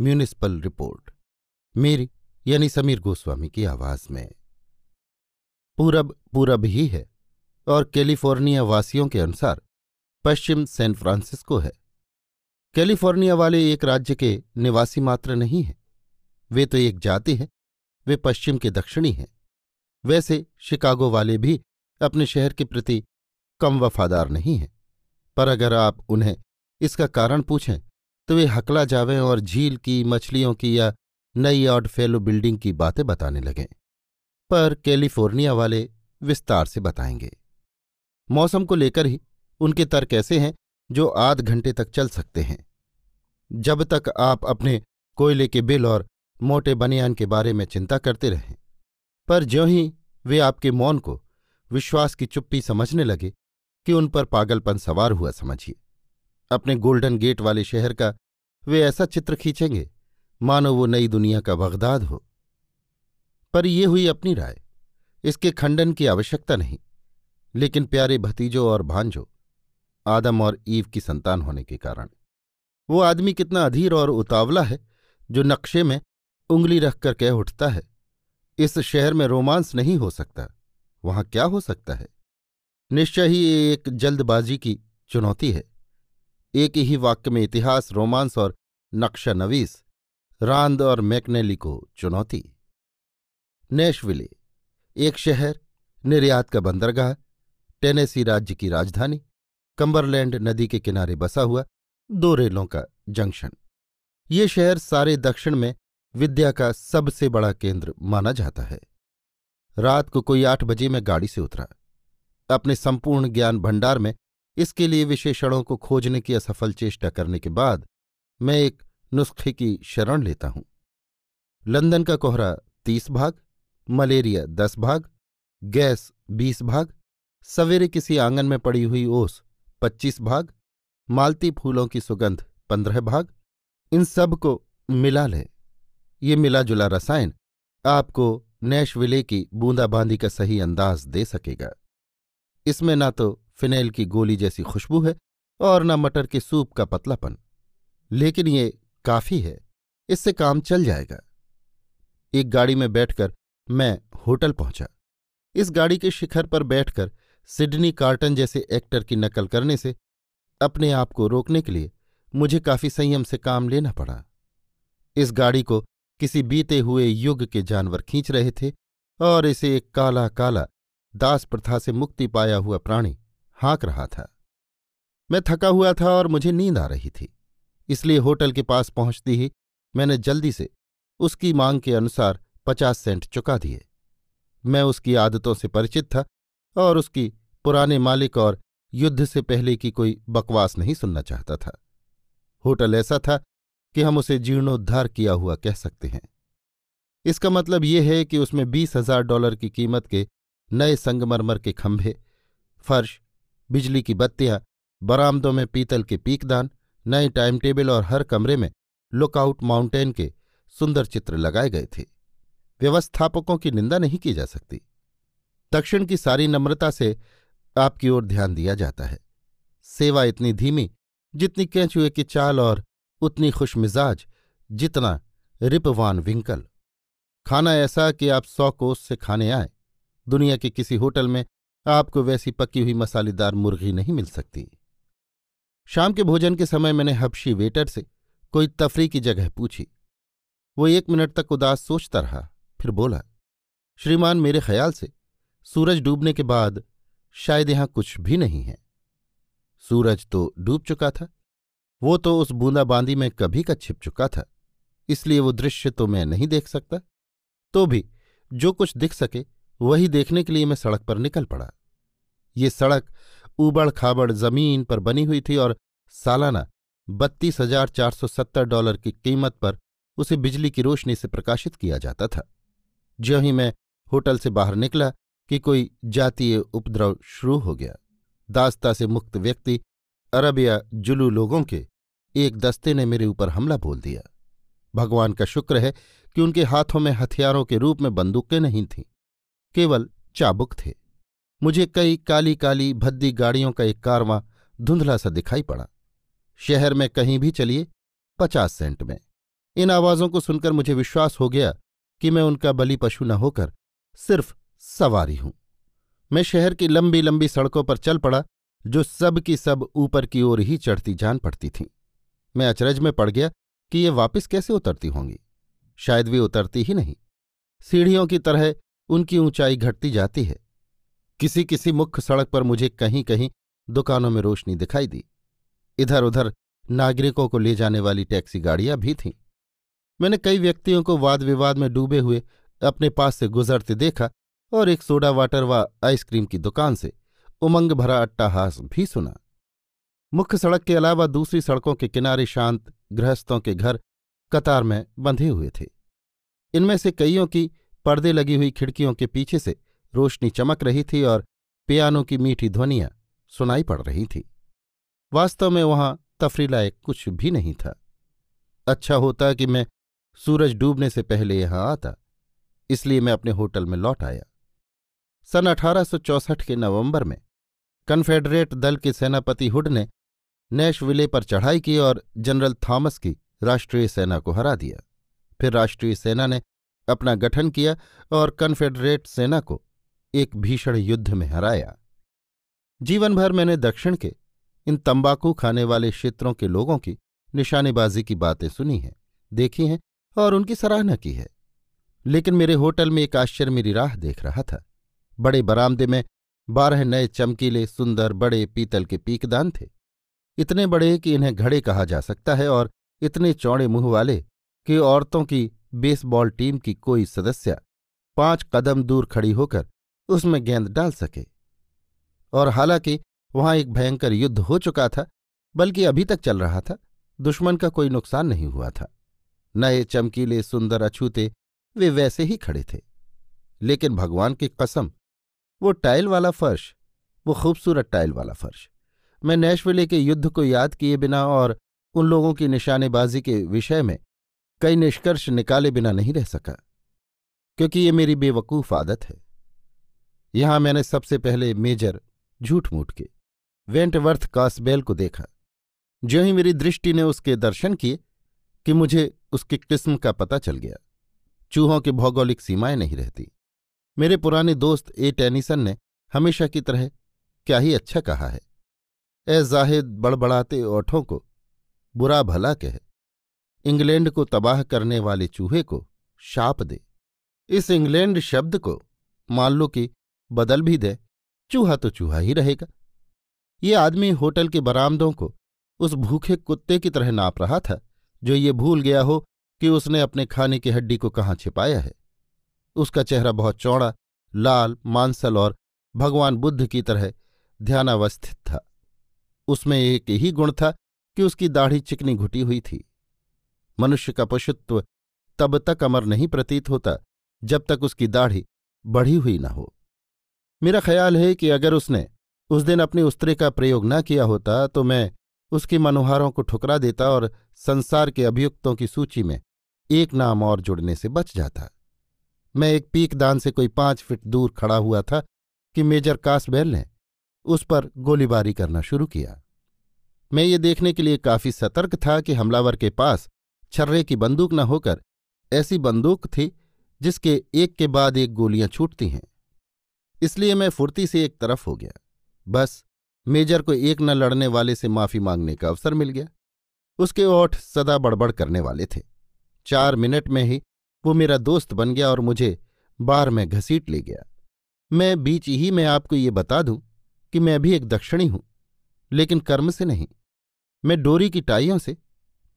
Municipal report, मेरी यानी समीर गोस्वामी की आवाज़ में। पूरब पूरब ही है और कैलिफ़ोर्निया वासियों के अनुसार पश्चिम सैन फ्रांसिस्को है। कैलिफ़ोर्निया वाले एक राज्य के निवासी मात्र नहीं हैं। वे तो एक जाति है, वे पश्चिम के दक्षिणी हैं। वैसे शिकागो वाले भी अपने शहर के प्रति कम वफादार नहीं हैं। पर अगर आप उन्हें इसका कारण पूछें तो वे हकला जावें और झील की, मछलियों की या नई ऑड फेलो बिल्डिंग की बातें बताने लगें। पर कैलिफ़ोर्निया वाले विस्तार से बताएँगे। मौसम को लेकर ही उनके तर्क ऐसे हैं जो आध घंटे तक चल सकते हैं। जब तक आप अपने कोयले के बिल और मोटे बनियान के बारे में चिंता करते रहें, पर ज्यों ही वे आपके मौन को, विश्वास की चुप्पी समझने लगे कि उन पर पागलपन सवार हुआ समझिए। अपने गोल्डन गेट वाले शहर का वे ऐसा चित्र खींचेंगे, मानो वो नई दुनिया का बगदाद हो। पर ये हुई अपनी राय, इसके खंडन की आवश्यकता नहीं, लेकिन प्यारे भतीजों और भांजो, आदम और ईव की संतान होने के कारण। वो आदमी कितना अधीर और उतावला है, जो नक्शे में उंगली रखकर कह उठता है, इस शहर में रोमांस नहीं हो सकता, वहाँ क्या हो सकता है? निश्चय ही एक जल्दबाजी की चुनौती है। एक ही वाक्य में इतिहास, रोमांस और नक्शा नवीस रांद और मैकनेली को चुनौती। नेशविले, एक शहर, निर्यात का बंदरगाह, टेनेसी राज्य की राजधानी कंबरलैंड नदी के किनारे बसा हुआ दो रेलों का जंक्शन। ये शहर सारे दक्षिण में विद्या का सबसे बड़ा केंद्र माना जाता है। रात को कोई आठ बजे में गाड़ी से उतरा। अपने संपूर्ण ज्ञान भंडार में इसके लिए विशेषणों को खोजने की असफल चेष्टा करने के बाद मैं एक नुस्खे की शरण लेता हूँ। लंदन का कोहरा तीस भाग, मलेरिया दस भाग, गैस बीस भाग, सवेरे किसी आँगन में पड़ी हुई ओस पच्चीस भाग, मालती फूलों की सुगंध पंद्रह भाग, इन सबको मिला लें। ये मिला जुला रसायन आपको नैशविले की बूंदाबांदी का सही अंदाज दे सकेगा। इसमें ना तो फिनेल की गोली जैसी खुशबू है और न मटर के सूप का पतलापन। लेकिन ये काफ़ी है, इससे काम चल जाएगा। एक गाड़ी में बैठकर मैं होटल पहुँचा। इस गाड़ी के शिखर पर बैठकर सिडनी कार्टन जैसे एक्टर की नकल करने से, अपने आप को रोकने के लिए मुझे काफ़ी संयम से काम लेना पड़ा। इस गाड़ी को किसी बीते हुए युग के जानवर खींच रहे थे और इसे एक काला काला दास प्रथा से मुक्ति पाया हुआ प्राणी हाँक रहा था। मैं थका हुआ था और मुझे नींद आ रही थी। इसलिए होटल के पास पहुँचती ही मैंने जल्दी से उसकी मांग के अनुसार पचास सेंट चुका दिए। मैं उसकी आदतों से परिचित था और उसकी पुराने मालिक और युद्ध से पहले की कोई बकवास नहीं सुनना चाहता था। होटल ऐसा था कि हम उसे जीर्णोद्धार किया हुआ कह सकते हैं। इसका मतलब ये है कि उसमें बीस हज़ार डॉलर की कीमत के नए संगमरमर के खंभे, फर्श बिजली की बत्तियाँ, बरामदों में पीतल के पीकदान, नए टाइम टेबल और हर कमरे में लुकआउट माउंटेन के सुंदर चित्र लगाए गए थे। व्यवस्थापकों की निंदा नहीं की जा सकती। दक्षिण की सारी नम्रता से आपकी ओर ध्यान दिया जाता है। सेवा इतनी धीमी, जितनी कैचुए की चाल और उतनी खुशमिजाज जितना रिपवान विंकल। खाना ऐसा कि आप सौ कोस से खाने आए। दुनिया के किसी होटल में आपको वैसी पकी हुई मसालेदार मुर्गी नहीं मिल सकती। शाम के भोजन के समय मैंने हबशी वेटर से कोई तफरी की जगह पूछी। वो एक मिनट तक उदास सोचता रहा, फिर बोला, श्रीमान, मेरे ख्याल से सूरज डूबने के बाद शायद यहाँ कुछ भी नहीं है। सूरज तो डूब चुका था, वो तो उस बूंदाबांदी में कभी का छिप चुका था, इसलिए वो दृश्य तो मैं नहीं देख सकता। तो भी जो कुछ दिख सके वही देखने के लिए मैं सड़क पर निकल पड़ा। ये सड़क ऊबड़ खाबड़ ज़मीन पर बनी हुई थी और सालाना बत्तीस हज़ार चार सौ सत्तर डॉलर की कीमत पर उसे बिजली की रोशनी से प्रकाशित किया जाता था। ज्यों ही मैं होटल से बाहर निकला कि कोई जातीय उपद्रव शुरू हो गया, दास्ता से मुक्त व्यक्ति अरब या जुलू लोगों के एक दस्ते ने मेरे ऊपर हमला बोल दिया। भगवान का शुक्र है कि उनके हाथों में हथियारों के रूप में बंदूकें नहीं थीं। केवल चाबुक थे। मुझे कई काली काली भद्दी गाड़ियों का एक कारवां धुंधला सा दिखाई पड़ा। शहर में कहीं भी चलिए, पचास सेंट में। इन आवाजों को सुनकर मुझे विश्वास हो गया कि मैं उनका बलि पशु न होकर सिर्फ़ सवारी हूँ। मैं शहर की लंबी लंबी सड़कों पर चल पड़ा, जो सब की सब ऊपर की ओर ही चढ़ती जान पड़ती थीं। मैं अचरज में पड़ गया कि ये वापस कैसे उतरती होंगी। शायद वे उतरती ही नहीं। सीढ़ियों की तरह उनकी ऊंचाई घटती जाती है। किसी किसी मुख्य सड़क पर मुझे कहीं कहीं दुकानों में रोशनी दिखाई दी। इधर उधर नागरिकों को ले जाने वाली टैक्सी गाड़ियाँ भी थीं। मैंने कई व्यक्तियों को वाद विवाद में डूबे हुए अपने पास से गुजरते देखा और एक सोडा वाटर व वा आइसक्रीम की दुकान से उमंग भरा अट्टाहास भी सुना। मुख्य सड़क के अलावा दूसरी सड़कों के किनारे शांत गृहस्थों के घर कतार में बंधे हुए थे। इनमें से कईयों की पर्दे लगी हुई खिड़कियों के पीछे से रोशनी चमक रही थी और पियानो की मीठी ध्वनियाँ सुनाई पड़ रही थी। वास्तव में वहाँ तफरी लायक कुछ भी नहीं था। अच्छा होता कि मैं सूरज डूबने से पहले यहाँ आता, इसलिए मैं अपने होटल में लौट आया। सन अठारह के नवंबर में कन्फेडरेट दल के सेनापति हुड ने नैशविले पर चढ़ाई की और जनरल थॉमस की राष्ट्रीय सेना को हरा दिया। फिर राष्ट्रीय सेना ने अपना गठन किया और कन्फेडरेट सेना को एक भीषण युद्ध में हराया। जीवन भर मैंने दक्षिण के इन तंबाकू खाने वाले क्षेत्रों के लोगों की निशानेबाजी की बातें सुनी हैं, देखी हैं और उनकी सराहना की है। लेकिन मेरे होटल में एक आश्चर्य मेरी राह देख रहा था। बड़े बरामदे में बारह नए चमकीले, सुंदर, बड़े पीतल के पीकदान थे। इतने बड़े कि इन्हें घड़े कहा जा सकता है और इतने चौड़े मुँह वाले कि औरतों की बेसबॉल टीम की कोई सदस्य पाँच कदम दूर खड़ी होकर उसमें गेंद डाल सके। और हालाँकि वहाँ एक भयंकर युद्ध हो चुका था, बल्कि अभी तक चल रहा था, दुश्मन का कोई नुकसान नहीं हुआ था। नए चमकीले, सुंदर, अछूते, वे वैसे ही खड़े थे। लेकिन भगवान की कसम, वो टाइल वाला फर्श, वो खूबसूरत टाइल वाला फर्श। मैं नैशविले के युद्ध को याद किए बिना और उन लोगों की निशानेबाजी के विषय में कई निष्कर्ष निकाले बिना नहीं रह सका, क्योंकि ये मेरी बेवकूफ़ आदत है। यहाँ मैंने सबसे पहले मेजर झूठ मूठ के, वेंटवर्थ कासबेल को देखा। जो ही मेरी दृष्टि ने उसके दर्शन किए कि मुझे उसकी किस्म का पता चल गया, चूहों की भौगोलिक सीमाएँ नहीं रहती। मेरे पुराने दोस्त ए. टेनिसन ने हमेशा की तरह क्या ही अच्छा कहा है। ए. जाहिद बड़बड़ाते ओठों को बुरा भला कह। इंग्लैंड को तबाह करने वाले चूहे को शाप दे। इस इंग्लैंड शब्द को मान लो कि बदल भी दे, चूहा तो चूहा ही रहेगा। ये आदमी होटल के बरामदों को उस भूखे कुत्ते की तरह नाप रहा था, जो ये भूल गया हो कि उसने अपने खाने की हड्डी को कहाँ छिपाया है। उसका चेहरा बहुत चौड़ा, लाल, मांसल और भगवान बुद्ध की तरह ध्यानावस्थित था। उसमें एक ही गुण था कि उसकी दाढ़ी चिकनी घुटी हुई थी। मनुष्य का पशुत्व तब तक अमर नहीं प्रतीत होता, जब तक उसकी दाढ़ी बढ़ी हुई न हो। मेरा ख्याल है कि अगर उसने उस दिन अपने उस्त्रे का प्रयोग न किया होता तो मैं उसकी मनोहारों को ठुकरा देता और संसार के अभियुक्तों की सूची में एक नाम और जुड़ने से बच जाता। मैं एक पीकदान से कोई पाँच फीट दूर खड़ा हुआ था कि मेजर कासबेल ने उस पर गोलीबारी करना शुरू किया। मैं ये देखने के लिए काफ़ी सतर्क था कि हमलावर के पास छर्रे की बंदूक न होकर ऐसी बंदूक थी जिसके एक के बाद एक गोलियाँ छूटती हैं। इसलिए मैं फुर्ती से एक तरफ़ हो गया। बस, मेजर को एक न लड़ने वाले से माफ़ी मांगने का अवसर मिल गया। उसके ओठ सदा बड़बड़ करने वाले थे। चार मिनट में ही वो मेरा दोस्त बन गया और मुझे बार में घसीट ले गया। मैं बीच ही में आपको ये बता दूँ कि मैं भी एक दक्षिणी हूँ, लेकिन कर्म से नहीं। मैं डोरी की टाइयों से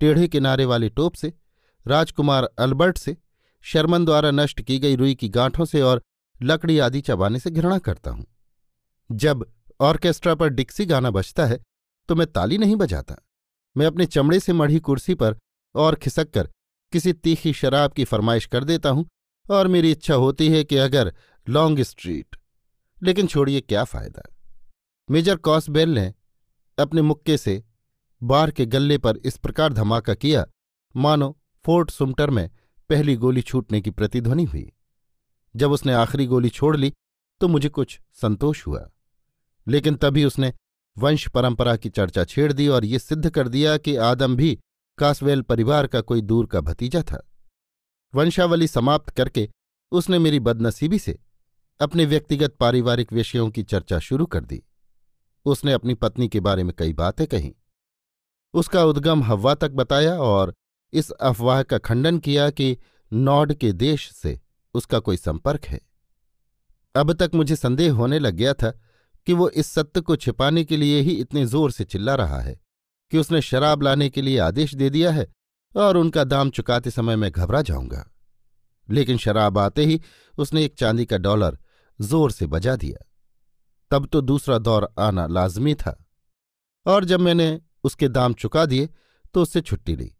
टेढ़े किनारे वाले टोप से, राजकुमार अल्बर्ट से, शर्मन द्वारा नष्ट की गई रुई की गांठों से और लकड़ी आदि चबाने से घृणा करता हूँ। जब ऑर्केस्ट्रा पर डिक्सी गाना बजता है तो मैं ताली नहीं बजाता। मैं अपने चमड़े से मढ़ी कुर्सी पर और खिसक कर किसी तीखी शराब की फरमाइश कर देता हूँ और मेरी इच्छा होती है कि अगर लॉन्ग स्ट्रीट, लेकिन छोड़िए क्या फ़ायदा। मेजर कॉसबेल ने अपने मुक्के से बार के गल्ले पर इस प्रकार धमाका किया, मानो फोर्ट सुमटर में पहली गोली छूटने की प्रतिध्वनि हुई। जब उसने आखिरी गोली छोड़ ली तो मुझे कुछ संतोष हुआ। लेकिन तभी उसने वंश परंपरा की चर्चा छेड़ दी और ये सिद्ध कर दिया कि आदम भी कासवेल परिवार का कोई दूर का भतीजा था। वंशावली समाप्त करके उसने मेरी बदनसीबी से अपने व्यक्तिगत पारिवारिक विषयों की चर्चा शुरू कर दी। उसने अपनी पत्नी के बारे में कई बातें कहीं। उसका उद्गम हव्वा तक बताया और इस अफवाह का खंडन किया कि नॉड के देश से उसका कोई संपर्क है। अब तक मुझे संदेह होने लग गया था कि वो इस सत्य को छिपाने के लिए ही इतने ज़ोर से चिल्ला रहा है कि उसने शराब लाने के लिए आदेश दे दिया है और उनका दाम चुकाते समय मैं घबरा जाऊँगा। लेकिन शराब आते ही उसने एक चांदी का डॉलर ज़ोर से बजा दिया। तब तो दूसरा दौर आना लाजमी था। और जब मैंने उसके दाम चुका दिए तो उससे छुट्टी ली,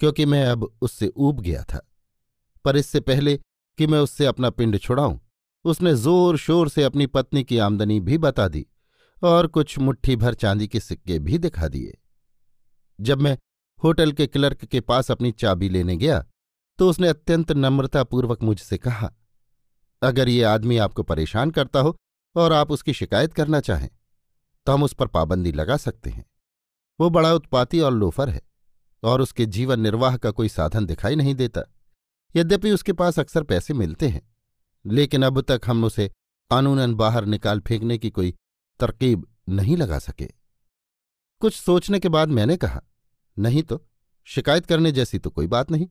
क्योंकि मैं अब उससे ऊब गया था। पर इससे पहले कि मैं उससे अपना पिंड छुड़ाऊं, उसने ज़ोर शोर से अपनी पत्नी की आमदनी भी बता दी और कुछ मुट्ठी भर चांदी के सिक्के भी दिखा दिए। जब मैं होटल के क्लर्क के पास अपनी चाबी लेने गया तो उसने अत्यंत नम्रतापूर्वक मुझसे कहा, अगर ये आदमी आपको परेशान करता हो और आप उसकी शिकायत करना चाहें तो हम उस पर पाबंदी लगा सकते हैं। वो बड़ा उत्पाती और लोफर है, और उसके जीवन निर्वाह का कोई साधन दिखाई नहीं देता। यद्यपि उसके पास अक्सर पैसे मिलते हैं, लेकिन अब तक हम उसे कानूनन बाहर निकाल फेंकने की कोई तरकीब नहीं लगा सके। कुछ सोचने के बाद मैंने कहा, नहीं तो शिकायत करने जैसी तो कोई बात नहीं,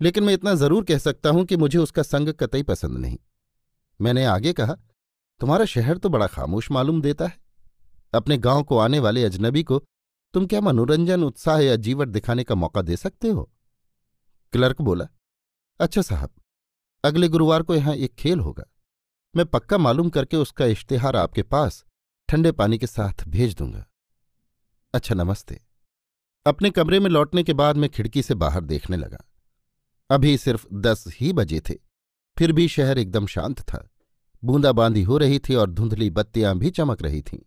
लेकिन मैं इतना ज़रूर कह सकता हूँ कि मुझे उसका संग कतई पसंद नहीं। मैंने आगे कहा, तुम्हारा शहर तो बड़ा खामोश मालूम देता है। अपने गाँव को आने वाले अजनबी को तुम क्या मनोरंजन, उत्साह या जीवन दिखाने का मौका दे सकते हो? क्लर्क बोला अच्छा साहब, अगले गुरुवार को यहाँ एक खेल होगा। मैं पक्का मालूम करके उसका इश्तेहार आपके पास ठंडे पानी के साथ भेज दूँगा। अच्छा नमस्ते। अपने कमरे में लौटने के बाद मैं खिड़की से बाहर देखने लगा। अभी सिर्फ़ दस ही बजे थे, फिर भी शहर एकदम शांत था। बूंदाबांदी हो रही थी और धुंधली बत्तियाँ भी चमक रही थीं।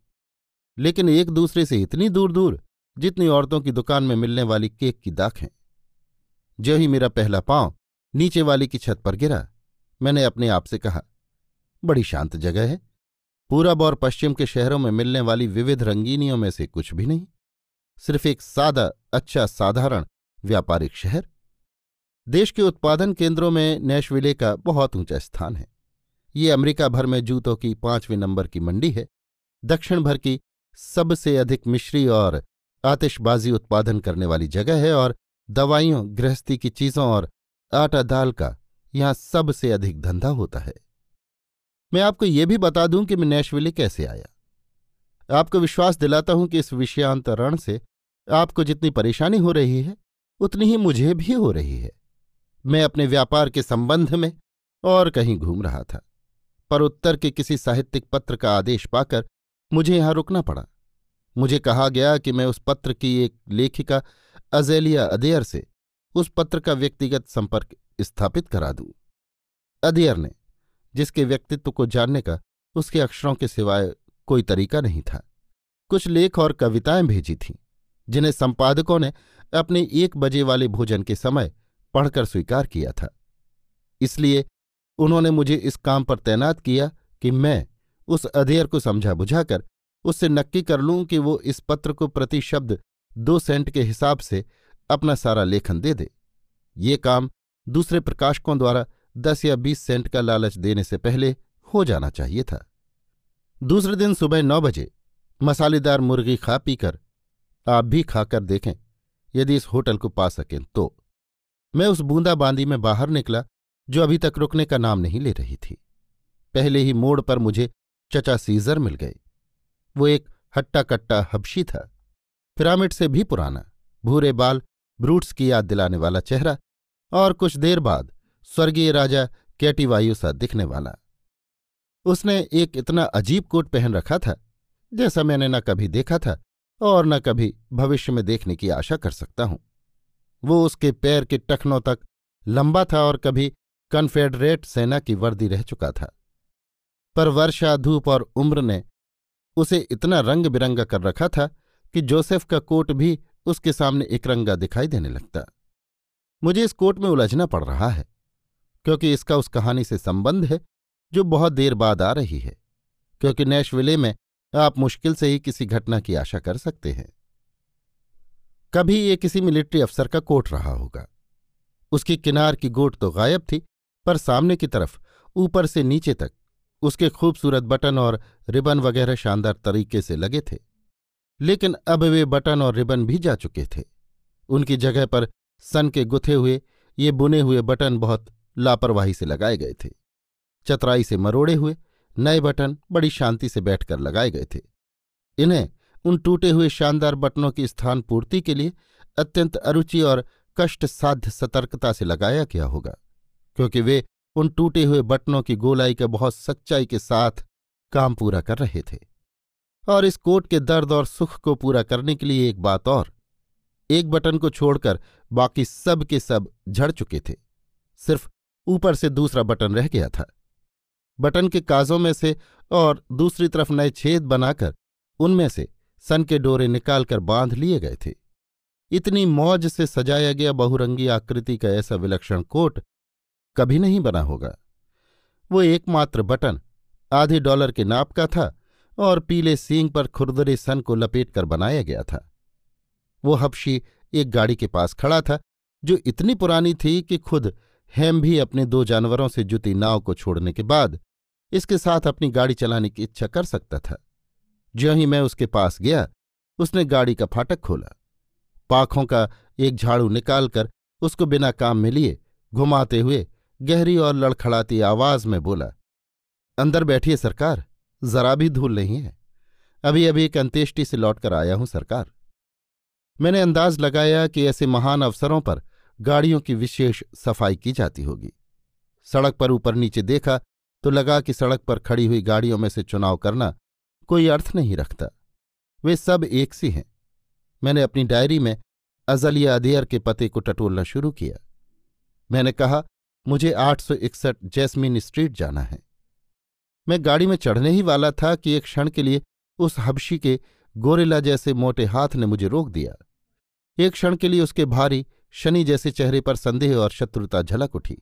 लेकिन एक दूसरे से इतनी दूर दूर जितनी औरतों की दुकान में मिलने वाली केक की दाखें। जो ही मेरा पहला पाँव नीचे वाली की छत पर गिरा, मैंने अपने आप से कहा, बड़ी शांत जगह है। पूरब और पश्चिम के शहरों में मिलने वाली विविध रंगीनियों में से कुछ भी नहीं। सिर्फ़ एक सादा अच्छा साधारण, व्यापारिक शहर। देश के उत्पादन केंद्रों में नैशविले का बहुत ऊँचा स्थान है। ये अमेरिका भर में जूतों की पाँचवें नंबर की मंडी है। दक्षिण भर की सबसे अधिक मिश्री और आतिशबाजी उत्पादन करने वाली जगह है और दवाइयों, गृहस्थी की चीज़ों और आटा दाल का यहाँ सबसे अधिक धंधा होता है। मैं आपको ये भी बता दूँ कि मैं नैशविले कैसे आया। आपको विश्वास दिलाता हूँ कि इस विषयांतरण से आपको जितनी परेशानी हो रही है, उतनी ही मुझे भी हो रही है। मैं अपने व्यापार के संबंध में और कहीं घूम रहा था, पर उत्तर के किसी साहित्यिक पत्र का आदेश पाकर मुझे यहाँ रुकना पड़ा। मुझे कहा गया कि मैं उस पत्र की एक लेखिका अजेलिया अदेयर से उस पत्र का व्यक्तिगत संपर्क स्थापित करा दूँ। अदेयर ने, जिसके व्यक्तित्व को जानने का उसके अक्षरों के सिवाय कोई तरीका नहीं था, कुछ लेख और कविताएँ भेजी थीं, जिन्हें संपादकों ने अपने एक बजे वाले भोजन के समय पढ़कर स्वीकार किया था। इसलिए उन्होंने मुझे इस काम पर तैनात किया कि मैं उस अधेयर को समझा बुझाकर उससे नक्की कर लूँ कि वो इस पत्र को प्रति शब्द दो सेंट के हिसाब से अपना सारा लेखन दे दे। ये काम दूसरे प्रकाशकों द्वारा दस या बीस सेंट का लालच देने से पहले हो जाना चाहिए था। दूसरे दिन सुबह नौ बजे मसालेदार मुर्गी खा पीकर आप भी खाकर देखें, यदि इस होटल को पा सकें तो। मैं उस बूंदाबांदी में बाहर निकला, जो अभी तक रुकने का नाम नहीं ले रही थी। पहले ही मोड़ पर मुझे चचा सीजर मिल गए। वो एक हट्टा कट्टा हबशी था। पिरामिड से भी पुराना, भूरे बाल, ब्रूट्स की याद दिलाने वाला चेहरा और कुछ देर बाद स्वर्गीय राजा कैटीवायु सा दिखने वाला। उसने एक इतना अजीब कोट पहन रखा था, जैसा मैंने न कभी देखा था और न कभी भविष्य में देखने की आशा कर सकता हूँ। वो उसके पैर के टखनों तक लंबा था और कभी कन्फेडरेट सेना की वर्दी रह चुका था। पर वर्षा, धूप और उम्र ने उसे इतना रंग बिरंगा कर रखा था कि जोसेफ का कोट भी उसके सामने एक रंगा दिखाई देने लगता। मुझे इस कोट में उलझना पड़ रहा है, क्योंकि इसका उस कहानी से संबंध है जो बहुत देर बाद आ रही है, क्योंकि नैशविले में आप मुश्किल से ही किसी घटना की आशा कर सकते हैं। कभी ये किसी मिलिट्री अफसर का कोट रहा होगा। उसकी किनार की गोट तो गायब थी, पर सामने की तरफ़, ऊपर से नीचे तक उसके खूबसूरत बटन और रिबन वगैरह शानदार तरीके से लगे थे। लेकिन अब वे बटन और रिबन भी जा चुके थे। उनकी जगह पर सन के गुथे हुए, ये बुने हुए बटन बहुत लापरवाही से लगाए गए थे। चतराई से मरोड़े हुए, नए बटन बड़ी शांति से बैठकर लगाए गए थे। इन्हें उन टूटे हुए शानदार बटनों की स्थान पूर्ति के लिए अत्यंत अरुचि और कष्ट साध्य सतर्कता से लगाया गया होगा, क्योंकि वे उन टूटे हुए बटनों की गोलाई का बहुत सच्चाई के साथ काम पूरा कर रहे थे। और इस कोट के दर्द और सुख को पूरा करने के लिए एक बात और। एक बटन को छोड़कर बाकी सब के सब झड़ चुके थे। सिर्फ़ ऊपर से दूसरा बटन रह गया था। बटन के काजों में से और दूसरी तरफ़ नए छेद बनाकर उनमें से सन के डोरे निकालकर बाँध लिए गए थे। इतनी मौज से सजाया गया बहुरंगी आकृति का ऐसा विलक्षण कोट कभी नहीं बना होगा। वो एकमात्र बटन, आधे डॉलर के नाप का था और पीले सींग पर खुरदरे सन को लपेट कर बनाया गया था। वो हबशी एक गाड़ी के पास खड़ा था, जो इतनी पुरानी थी कि खुद हैम भी अपने दो जानवरों से जुती नाव को छोड़ने के बाद इसके साथ अपनी गाड़ी चलाने की इच्छा कर सकता था। ज्यों ही मैं उसके पास गया, उसने गाड़ी का फाटक खोला। पाखों का एक झाड़ू निकालकर उसको बिना काम में लिए घुमाते हुए गहरी और लड़खड़ाती आवाज़ में बोला, अंदर बैठिए सरकार, जरा भी धूल नहीं है। अभी अभी एक अंत्येष्टि से लौटकर आया हूँ सरकार। मैंने अंदाज लगाया कि ऐसे महान अवसरों पर गाड़ियों की विशेष सफ़ाई की जाती होगी। सड़क पर ऊपर नीचे देखा तो लगा कि सड़क पर खड़ी हुई गाड़ियों में से चुनाव करना कोई अर्थ नहीं रखता। वे सब एक सी हैं। मैंने अपनी डायरी में अजलिया अदेयर के पते को टटोलना शुरू किया। मैंने कहा मुझे आठ सौ इकसठ जैस्मिन स्ट्रीट जाना है। मैं गाड़ी में चढ़ने ही वाला था कि एक क्षण के लिए उस हबशी के गोरेला जैसे मोटे हाथ ने मुझे रोक दिया। एक क्षण के लिए उसके भारी, शनि जैसे चेहरे पर संदेह और शत्रुता झलक उठी।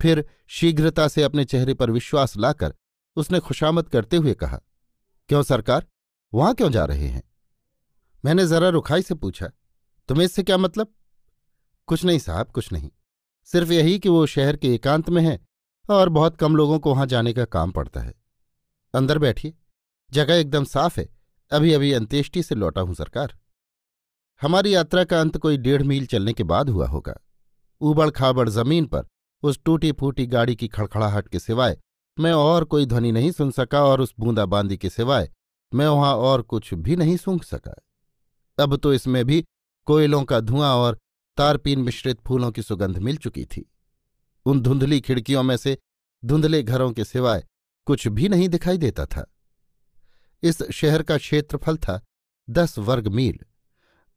फिर शीघ्रता से अपने चेहरे पर विश्वास लाकर उसने खुशामद करते हुए कहा, क्यों सरकार? वहाँ क्यों जा रहे हैं? मैंने जरा रुखाई से पूछा, तुम्हें इससे क्या मतलब? कुछ नहीं साहब, कुछ नहीं। सिर्फ़ यही कि वो शहर के एकांत में है और बहुत कम लोगों को वहाँ जाने का काम पड़ता है। अंदर बैठिए। जगह एकदम साफ़ है। अभी अभी अंत्येष्टि से लौटा हूँ, सरकार। हमारी यात्रा का अंत कोई डेढ़ मील चलने के बाद हुआ होगा। ऊबड़ खाबड़ ज़मीन पर उस टूटी फूटी गाड़ी की खड़खड़ाहट के सिवाय मैं और कोई ध्वनि नहीं सुन सका और उस बूंदाबांदी के सिवाय मैं वहाँ और कुछ भी नहीं सूंघ सका। अब तो इसमें भी कोयलों का धुआँ और तारपीन मिश्रित फूलों की सुगंध मिल चुकी थी। उन धुंधली खिड़कियों में से धुंधले घरों के सिवाय कुछ भी नहीं दिखाई देता था। इस शहर का क्षेत्रफल था दस वर्ग मील।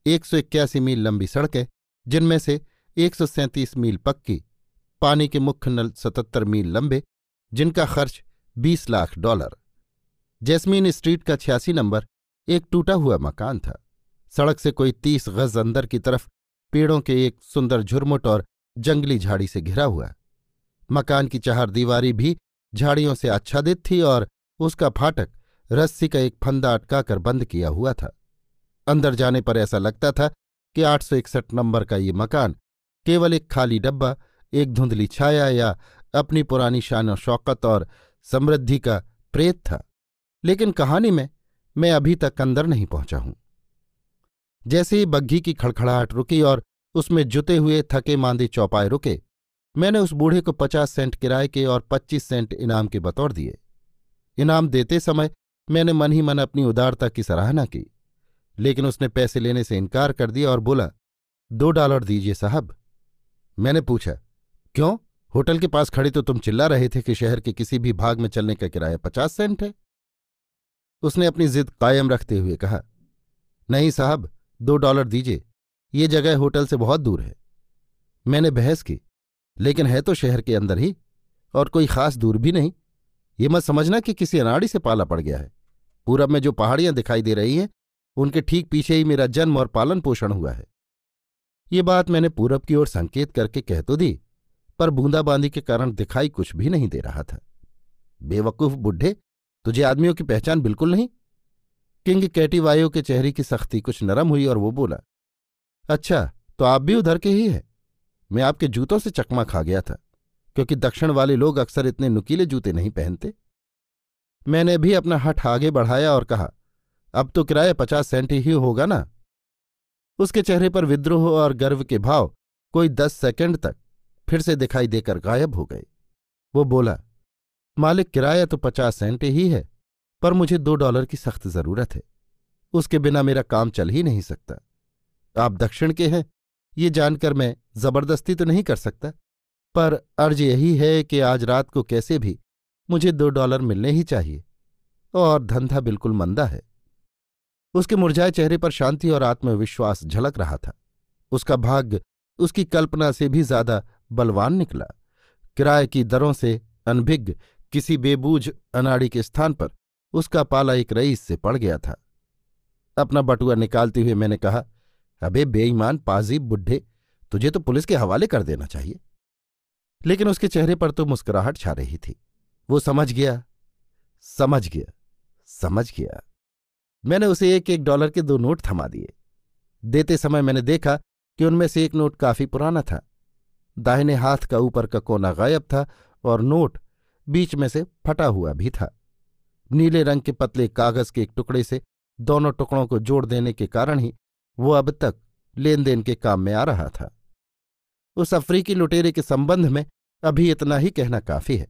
एक सौ इक्यासी मील लंबी सड़कें, जिनमें से एक सौ सैंतीस मील पक्की, पानी के मुख्य नल सतहत्तर मील लंबे, जिनका खर्च बीस लाख डॉलर। जैस्मीन स्ट्रीट का छियासी नंबर एक टूटा हुआ मकान था। सड़क से कोई तीस गज अंदर की तरफ़ पेड़ों के एक सुंदर झुरमुट और जंगली झाड़ी से घिरा हुआ। मकान की चार दीवारी भी झाड़ियों से आच्छादित थी और उसका फाटक रस्सी का एक फंदा अटकाकर बंद किया हुआ था। अंदर जाने पर ऐसा लगता था कि आठ सौ इकसठ नंबर का ये मकान केवल एक खाली डब्बा, एक धुंधली छाया या अपनी पुरानी शान शौकत और समृद्धि का प्रेत था। लेकिन कहानी में मैं अभी तक अंदर नहीं पहुँचा हूँ। जैसे ही बग्घी की खड़खड़ाहट रुकी और उसमें जुते हुए थके मांदे चौपाए रुके, मैंने उस बूढ़े को पचास सेंट किराए के और पच्चीस सेंट इनाम के बतौर दिए। इनाम देते समय मैंने मन ही मन अपनी उदारता की सराहना की, लेकिन उसने पैसे लेने से इनकार कर दिया और बोला, दो डॉलर दीजिए साहब। मैंने पूछा, क्यों? होटल के पास खड़े तो तुम चिल्ला रहे थे कि शहर के किसी भी भाग में चलने का किराया पचास सेंट है? उसने अपनी जिद कायम रखते हुए कहा, नहीं साहब दो डॉलर दीजिए। ये जगह होटल से बहुत दूर है। मैंने बहस की, लेकिन है तो शहर के अंदर ही, और कोई खास दूर भी नहीं। ये मत समझना कि किसी अनाड़ी से पाला पड़ गया है। पूरब में जो पहाड़ियाँ दिखाई दे रही हैं, उनके ठीक पीछे ही मेरा जन्म और पालन पोषण हुआ है। ये बात मैंने पूरब की ओर संकेत करके कह तो दी, पर बूंदाबांदी के कारण दिखाई कुछ भी नहीं दे रहा था। बेवकूफ़ बुढ़े, तुझे आदमियों की पहचान बिल्कुल नहीं। किंग कैटीवायो के चेहरे की सख्ती। कुछ नरम हुई और वो बोला अच्छा तो आप भी उधर के ही हैं। मैं आपके जूतों से चकमा खा गया था, क्योंकि दक्षिण वाले लोग अक्सर इतने नुकीले जूते नहीं पहनते। मैंने भी अपना हठ आगे बढ़ाया और कहा, अब तो किराया पचास सेंट ही होगा ना? उसके चेहरे पर विद्रोह और गर्व के भाव कोई दस सेकंड तक फिर से दिखाई देकर गायब हो गए। वो बोला, मालिक, किराया तो पचास सेंट ही है। पर मुझे दो डॉलर की सख्त ज़रूरत है। उसके बिना मेरा काम चल ही नहीं सकता। आप दक्षिण के हैं, ये जानकर मैं ज़बरदस्ती तो नहीं कर सकता। पर अर्ज़ यही है कि आज रात को कैसे भी मुझे दो डॉलर मिलने ही चाहिए। और धंधा बिल्कुल मंदा है। उसके मुरझाए चेहरे पर शांति और आत्मविश्वास झलक रहा था। उसका भाग्य, उसकी कल्पना से भी ज़्यादा बलवान निकला। किराए की दरों से अनभिज्ञ, किसी बेबूझ अनाड़ी के स्थान पर उसका पाला एक रईस से पड़ गया था। अपना बटुआ निकालते हुए मैंने कहा, अबे बेईमान, पाजीब बुढ़े, तुझे तो पुलिस के हवाले कर देना चाहिए। लेकिन उसके चेहरे पर तो मुस्कुराहट छा रही थी। वो समझ गया समझ गया समझ गया। मैंने उसे एक एक डॉलर के दो नोट थमा दिए। देते समय मैंने देखा कि उनमें से एक नोट काफ़ी पुराना था। दाहिने हाथ का ऊपर का कोना गायब था और नोट बीच में से फटा हुआ भी था। नीले रंग के पतले कागज़ के एक टुकड़े से दोनों टुकड़ों को जोड़ देने के कारण ही वो अब तक लेन देन के काम में आ रहा था। उस अफ्रीकी लुटेरे के संबंध में अभी इतना ही कहना काफ़ी है।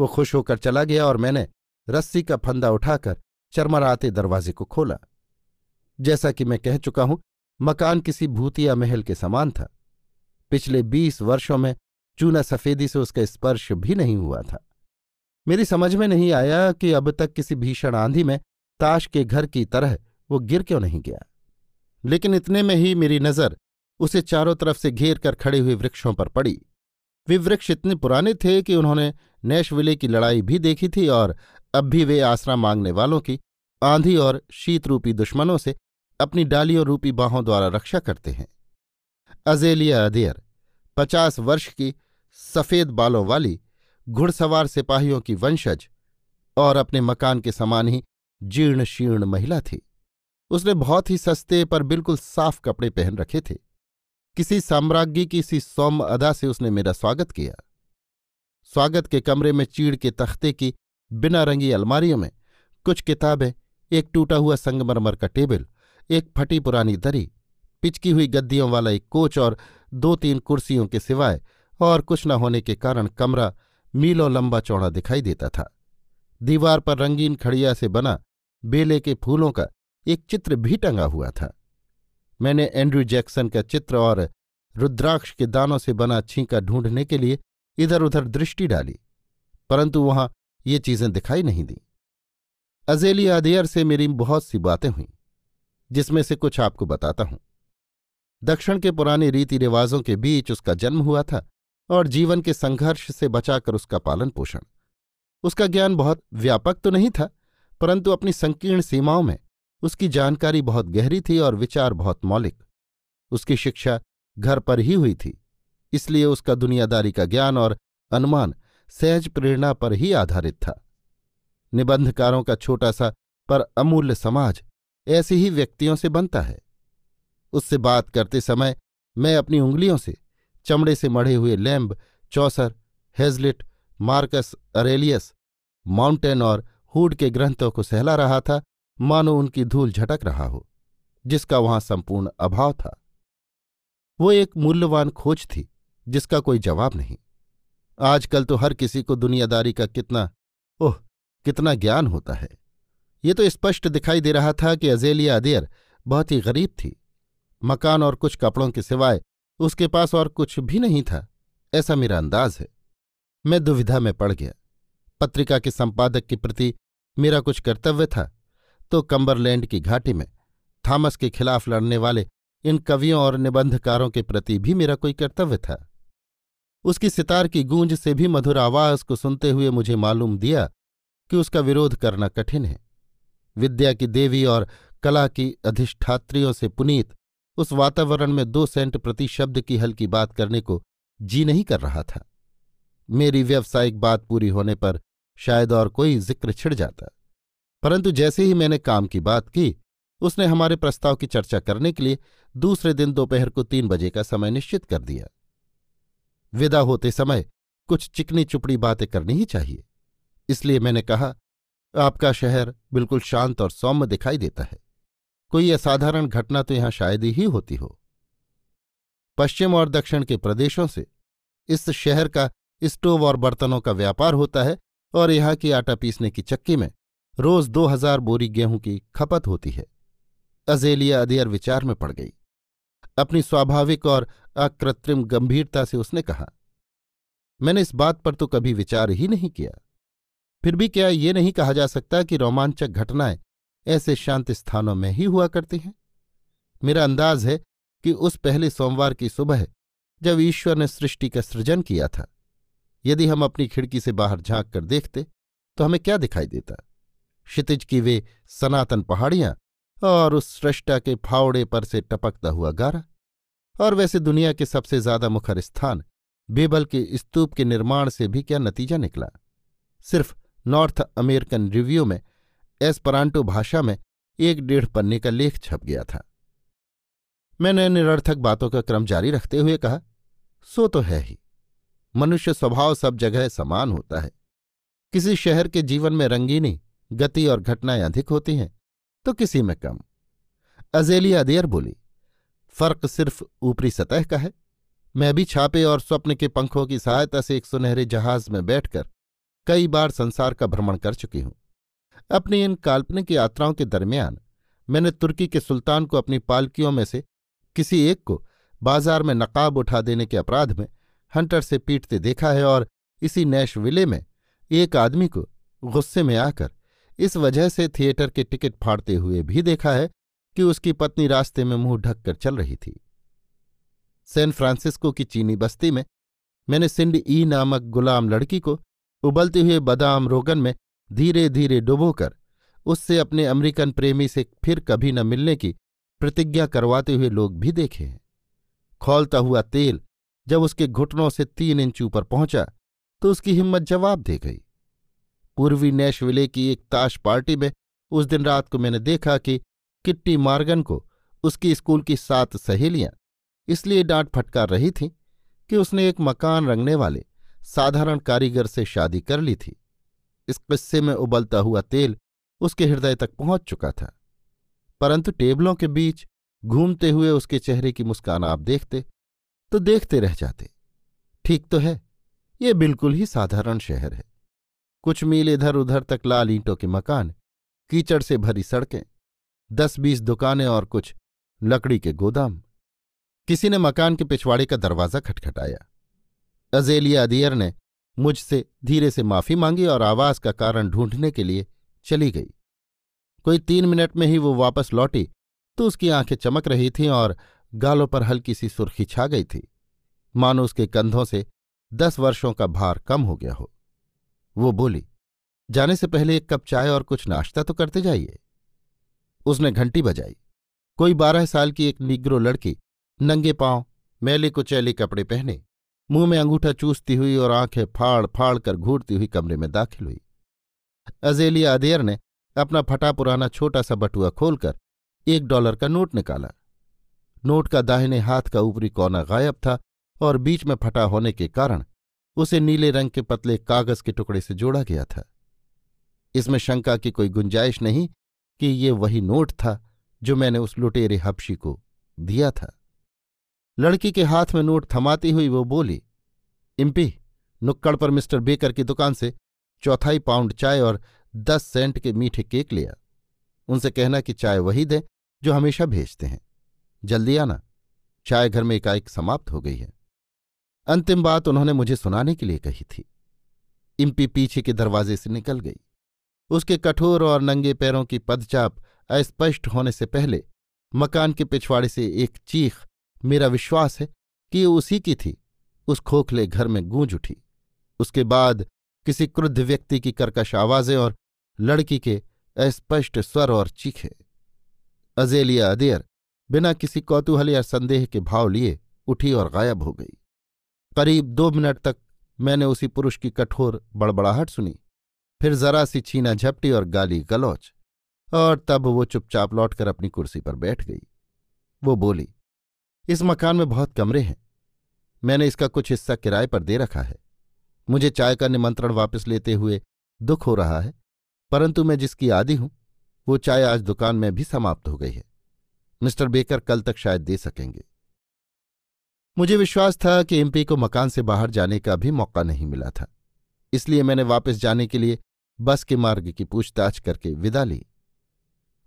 वो खुश होकर चला गया और मैंने रस्सी का फंदा उठाकर चरमराते दरवाजे को खोला। जैसा कि मैं कह चुका हूँ, मकान किसी भूतिया महल के समान था। पिछले बीस वर्षों में चूना सफेदी से उसका स्पर्श भी नहीं हुआ था। मेरी समझ में नहीं आया कि अब तक किसी भीषण आंधी में ताश के घर की तरह वो गिर क्यों नहीं गया। लेकिन इतने में ही मेरी नज़र उसे चारों तरफ़ से घेर कर खड़े हुए वृक्षों पर पड़ी। वे वृक्ष इतने पुराने थे कि उन्होंने नैशविले की लड़ाई भी देखी थी और अब भी वे आसरा मांगने वालों की आंधी और शीतरूपी दुश्मनों से अपनी डालियों रूपी बाहों द्वारा रक्षा करते हैं। अजेलिया अदेयर पचास वर्ष की सफ़ेद बालों वाली घुड़सवार सिपाहियों की वंशज और अपने मकान के समान ही जीर्ण शीर्ण महिला थी। उसने बहुत ही सस्ते पर बिल्कुल साफ़ कपड़े पहन रखे थे। किसी साम्राज्ञी की सी सौम्य अदा से उसने मेरा स्वागत किया। स्वागत के कमरे में चीड़ के तख्ते की बिना रंगी अलमारियों में कुछ किताबें, एक टूटा हुआ संगमरमर का टेबल, एक फटी पुरानी दरी, पिचकी हुई गद्दियों वाला एक कोच और दो तीन कुर्सियों के सिवाय और कुछ न होने के कारण कमरा मीलों लंबा चौड़ा दिखाई देता था। दीवार पर रंगीन खड़िया से बना बेले के फूलों का एक चित्र भी टंगा हुआ था। मैंने एंड्रू जैक्सन का चित्र और रुद्राक्ष के दानों से बना छींका ढूँढने के लिए इधर उधर दृष्टि डाली, परंतु वहाँ ये चीज़ें दिखाई नहीं दी। अजेली अदेयर से मेरी बहुत सी बातें हुईं, जिसमें से कुछ आपको बताता हूँ। दक्षिण के पुराने रीति रिवाजों के बीच उसका जन्म हुआ था। और जीवन के संघर्ष से बचाकर उसका पालन पोषण। उसका ज्ञान बहुत व्यापक तो नहीं था, परंतु अपनी संकीर्ण सीमाओं में उसकी जानकारी बहुत गहरी थी और विचार बहुत मौलिक। उसकी शिक्षा घर पर ही हुई थी, इसलिए उसका दुनियादारी का ज्ञान और अनुमान सहज प्रेरणा पर ही आधारित था। निबंधकारों का छोटा सा पर अमूल्य समाज ऐसे ही व्यक्तियों से बनता है। उससे बात करते समय मैं अपनी उंगलियों से चमड़े से मढ़े हुए Lamb, Chaucer, Hazlitt, Marcus, Aurelius, Montaigne और हुड के ग्रंथों को सहला रहा था, मानो उनकी धूल झटक रहा हो, जिसका वहाँ संपूर्ण अभाव था। वो एक मूल्यवान खोज थी, जिसका कोई जवाब नहीं। आजकल तो हर किसी को दुनियादारी का कितना, ओह, कितना ज्ञान होता है। ये तो स्पष्ट दिखाई दे रहा था कि अजेलिया अदेर बहुत ही गरीब थी। मकान और कुछ कपड़ों के सिवाय उसके पास और कुछ भी नहीं था। ऐसा मेरा अंदाज है। मैं दुविधा में पड़ गया। पत्रिका के संपादक के प्रति मेरा कुछ कर्तव्य था। तो कम्बरलैंड की घाटी में थॉमस के खिलाफ लड़ने वाले इन कवियों और निबंधकारों के प्रति भी मेरा कोई कर्तव्य था। उसकी सितार की गूंज से भी मधुर आवाज़ को सुनते हुए मुझे मालूम दिया कि उसका विरोध करना कठिन है। विद्या की देवी और कला की अधिष्ठात्रियों से पुनीत उस वातावरण में दो सेंट प्रति शब्द की हल्की बात करने को जी नहीं कर रहा था। मेरी व्यावसायिक बात पूरी होने पर शायद और कोई ज़िक्र छिड़ जाता। परंतु जैसे ही मैंने काम की बात की, उसने हमारे प्रस्ताव की चर्चा करने के लिए दूसरे दिन दोपहर को तीन बजे का समय निश्चित कर दिया। विदा होते समय कुछ चिकनी चुपड़ी बातें करनी ही चाहिए। इसलिए मैंने कहा, आपका शहर बिल्कुल शांत और सौम्य दिखाई देता है। कोई असाधारण घटना तो यहाँ शायद ही होती हो। पश्चिम और दक्षिण के प्रदेशों से इस शहर का स्टोव और बर्तनों का व्यापार होता है और यहाँ की आटा पीसने की चक्की में रोज दो हज़ार बोरी गेहूँ की खपत होती है। अजेलिया अदियर विचार में पड़ गई। अपनी स्वाभाविक और अकृत्रिम गंभीरता से उसने कहा, मैंने इस बात पर तो कभी विचार ही नहीं किया। फिर भी क्या ये नहीं कहा जा सकता कि रोमांचक घटनाएँ ऐसे शांत स्थानों में ही हुआ करती हैं। मेरा अंदाज है कि उस पहले सोमवार की सुबह जब ईश्वर ने सृष्टि का सृजन किया था, यदि हम अपनी खिड़की से बाहर झाँक कर देखते तो हमें क्या दिखाई देता? क्षितिज की वे सनातन पहाड़ियाँ और उस सृष्टा के फावड़े पर से टपकता हुआ गारा, और वैसे दुनिया के सबसे ज़्यादा मुखर स्थान बेबल के स्तूप के निर्माण से भी क्या नतीजा निकला? सिर्फ़ नॉर्थ अमेरिकन रिव्यू में एस्परांटो भाषा में एक डेढ़ पन्ने का लेख छप गया था। मैंने निरर्थक बातों का क्रम जारी रखते हुए कहा, सो तो है ही। मनुष्य स्वभाव सब जगह समान होता है। किसी शहर के जीवन में रंगीनी, गति और घटनाएँ अधिक होती हैं तो किसी में कम। अजेलिया देर बोली, फ़र्क सिर्फ़ ऊपरी सतह का है। मैं भी छापे और स्वप्न के पंखों की सहायता से एक सुनहरे जहाज़ में बैठकर कई बार संसार का भ्रमण कर चुकी हूँ। अपनी इन काल्पनिक यात्राओं के दरमियान मैंने तुर्की के सुल्तान को अपनी पालकियों में से किसी एक को बाज़ार में नकाब उठा देने के अपराध में हंटर से पीटते देखा है और इसी नैश विले में एक आदमी को गुस्से में आकर इस वजह से थिएटर के टिकट फाड़ते हुए भी देखा है कि उसकी पत्नी रास्ते में मुँह ढककर चल रही थी। सैन फ्रांसिस्को की चीनी बस्ती में मैंने सिंड ई नामक गुलाम लड़की को उबलते हुए बादाम रोगन में धीरे धीरे डुबोकर उससे अपने अमेरिकन प्रेमी से फिर कभी न मिलने की प्रतिज्ञा करवाते हुए लोग भी देखे हैं। खोलता हुआ तेल जब उसके घुटनों से तीन इंच ऊपर पहुँचा तो उसकी हिम्मत जवाब दे गई। पूर्वी नैशविले की एक ताश पार्टी में उस दिन रात को मैंने देखा कि किट्टी मार्गन को उसकी स्कूल की सात सहेलियाँ इसलिए डांट फटकार रही थीं कि उसने एक मकान रंगने वाले साधारण कारीगर से शादी कर ली थी। इस किस्से में उबलता हुआ तेल उसके हृदय तक पहुँच चुका था। परंतु टेबलों के बीच घूमते हुए उसके चेहरे की मुस्कान आप देखते तो देखते रह जाते। ठीक तो है, ये बिल्कुल ही साधारण शहर है। कुछ मील इधर उधर तक लाल ईंटों के मकान, कीचड़ से भरी सड़कें दस बीस दुकानें और कुछ लकड़ी के गोदाम। किसी ने मकान के पिछवाड़े का दरवाज़ा खटखटाया। अजेलिया अदियर ने मुझसे धीरे से माफ़ी मांगी और आवाज़ का कारण ढूँढने के लिए चली गई। कोई तीन मिनट में ही वो वापस लौटी तो उसकी आँखें चमक रही थीं और गालों पर हल्की सी सुर्खी छा गई थी। मानो उसके कंधों से दस वर्षों का भार कम हो गया हो। वो बोली, जाने से पहले एक कप चाय और कुछ नाश्ता तो करते जाइए। उसने घंटी बजाई। कोई बारह साल की एक निग्रो लड़की, नंगे पाँव, मैले कुचैले कपड़े पहने मुँह में अंगूठा चूसती हुई और आँखें फाड़ फाड़ कर घूरती हुई कमरे में दाखिल हुई। अजेलिया अदेर ने अपना फटा पुराना छोटा सा बटुआ खोलकर एक डॉलर का नोट निकाला। नोट का दाहिने हाथ का ऊपरी कोना गायब था और बीच में फटा होने के कारण उसे नीले रंग के पतले कागज़ के टुकड़े से जोड़ा गया था। इसमें शंका की कोई गुंजाइश नहीं कि ये वही नोट था जो मैंने उस लुटेरे हबशी को दिया था। लड़की के हाथ में नोट थमाती हुई वो बोली, इम्पी, नुक्कड़ पर मिस्टर बेकर की दुकान से चौथाई पाउंड चाय और दस सेंट के मीठे केक लिया उनसे कहना कि चाय वही दें जो हमेशा भेजते हैं। जल्दी आना। चाय घर में एकाएक समाप्त हो गई है। अंतिम बात उन्होंने मुझे सुनाने के लिए कही थी। इम्पी पीछे के दरवाजे से निकल गई। उसके कठोर और नंगे पैरों की पदचाप अस्पष्ट होने से पहले मकान के पिछवाड़े से एक चीख मेरा विश्वास है कि ये उसी की थी। उस खोखले घर में गूंज उठी। उसके बाद किसी क्रुद्ध व्यक्ति की कर्कश आवाज़ें और लड़की के अस्पष्ट स्वर और चीखे। अजेलिया अदेर बिना किसी कौतूहल या संदेह के भाव लिए उठी और गायब हो गई। करीब दो मिनट तक मैंने उसी पुरुष की कठोर बड़बड़ाहट सुनी। फिर जरा सी छीना झपटी और गाली गलौच, और तब वो चुपचाप लौटकर अपनी कुर्सी पर बैठ गई। वो बोली इस मकान में बहुत कमरे हैं। मैंने इसका कुछ हिस्सा किराए पर दे रखा है। मुझे चाय का निमंत्रण वापस लेते हुए दुख हो रहा है, परंतु मैं जिसकी आदि हूँ, वो चाय आज दुकान में भी समाप्त हो गई है। मिस्टर बेकर कल तक शायद दे सकेंगे। मुझे विश्वास था कि एमपी को मकान से बाहर जाने का भी मौका नहीं मिला था। इसलिए मैंने वापस जाने के लिए बस के मार्ग की पूछताछ करके विदा ली।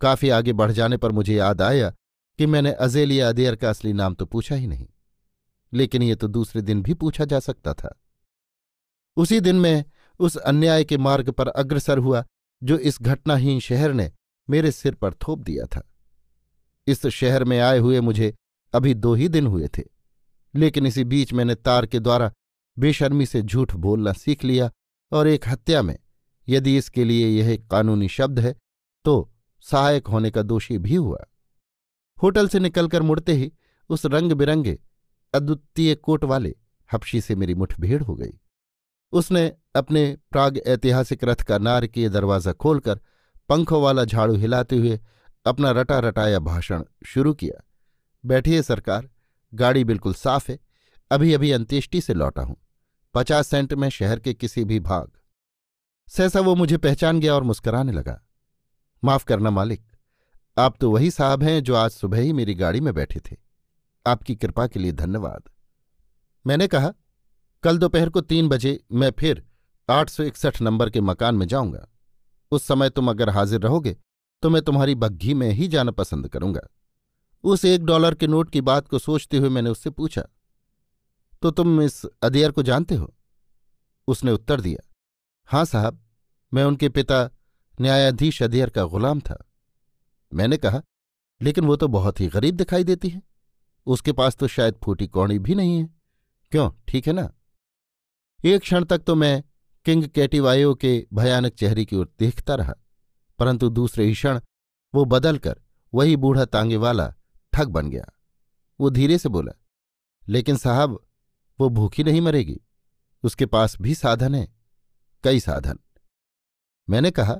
काफ़ी आगे बढ़ जाने पर मुझे याद आया कि मैंने अजेलिया अदेयर का असली नाम तो पूछा ही नहीं, लेकिन ये तो दूसरे दिन भी पूछा जा सकता था। उसी दिन मैं उस अन्याय के मार्ग पर अग्रसर हुआ, जो इस घटनाहीन शहर ने मेरे सिर पर थोप दिया था। इस शहर में आए हुए मुझे अभी दो ही दिन हुए थे, लेकिन इसी बीच मैंने तार के द्वारा बेशर्मी से झूठ बोलना सीख लिया और एक हत्या में, यदि इसके लिए यह कानूनी शब्द है तो सहायक होने का दोषी भी हुआ। होटल से निकलकर मुड़ते ही उस रंग बिरंगे अद्वितीय कोट वाले हपशी से मेरी मुठभेड़ हो गई। उसने अपने प्राग ऐतिहासिक रथ का नार नारकीय दरवाज़ा खोलकर पंखों वाला झाड़ू हिलाते हुए अपना रटा रटाया भाषण शुरू किया। बैठिए, सरकार, गाड़ी बिल्कुल साफ़ है अभी अभी अंत्येष्टि से लौटा हूँ। पचास सेंट में शहर के किसी भी भाग। सहसा वो मुझे पहचान गया और मुस्कराने लगा। माफ़ करना, मालिक आप तो वही साहब हैं जो आज सुबह ही मेरी गाड़ी में बैठे थे। आपकी कृपा के लिए धन्यवाद। मैंने कहा, कल दोपहर को तीन बजे मैं फिर आठ सौ इकसठ नंबर के मकान में जाऊँगा। उस समय तुम अगर हाजिर रहोगे तो मैं तुम्हारी बग्घी में ही जाना पसंद करूँगा। उस एक डॉलर के नोट की बात को सोचते हुए मैंने उससे पूछा तो तुम इस अदियर को जानते हो? उसने उत्तर दिया हाँ साहब, मैं उनके पिता न्यायाधीश अदियर का गुलाम था। मैंने कहा, लेकिन वो तो बहुत ही गरीब दिखाई देती है। उसके पास तो शायद फूटी कौड़ी भी नहीं है। क्यों? ठीक है ना? एक क्षण तक तो मैं किंग कैटिवायो के भयानक चेहरे की ओर देखता रहा, परंतु दूसरे ही क्षण वो बदलकर वही बूढ़ा तांगे वाला ठग बन गया। वो धीरे से बोला, लेकिन साहब, वो भूखी नहीं मरेगी। उसके पास भी साधन है, कई साधन। मैंने कहा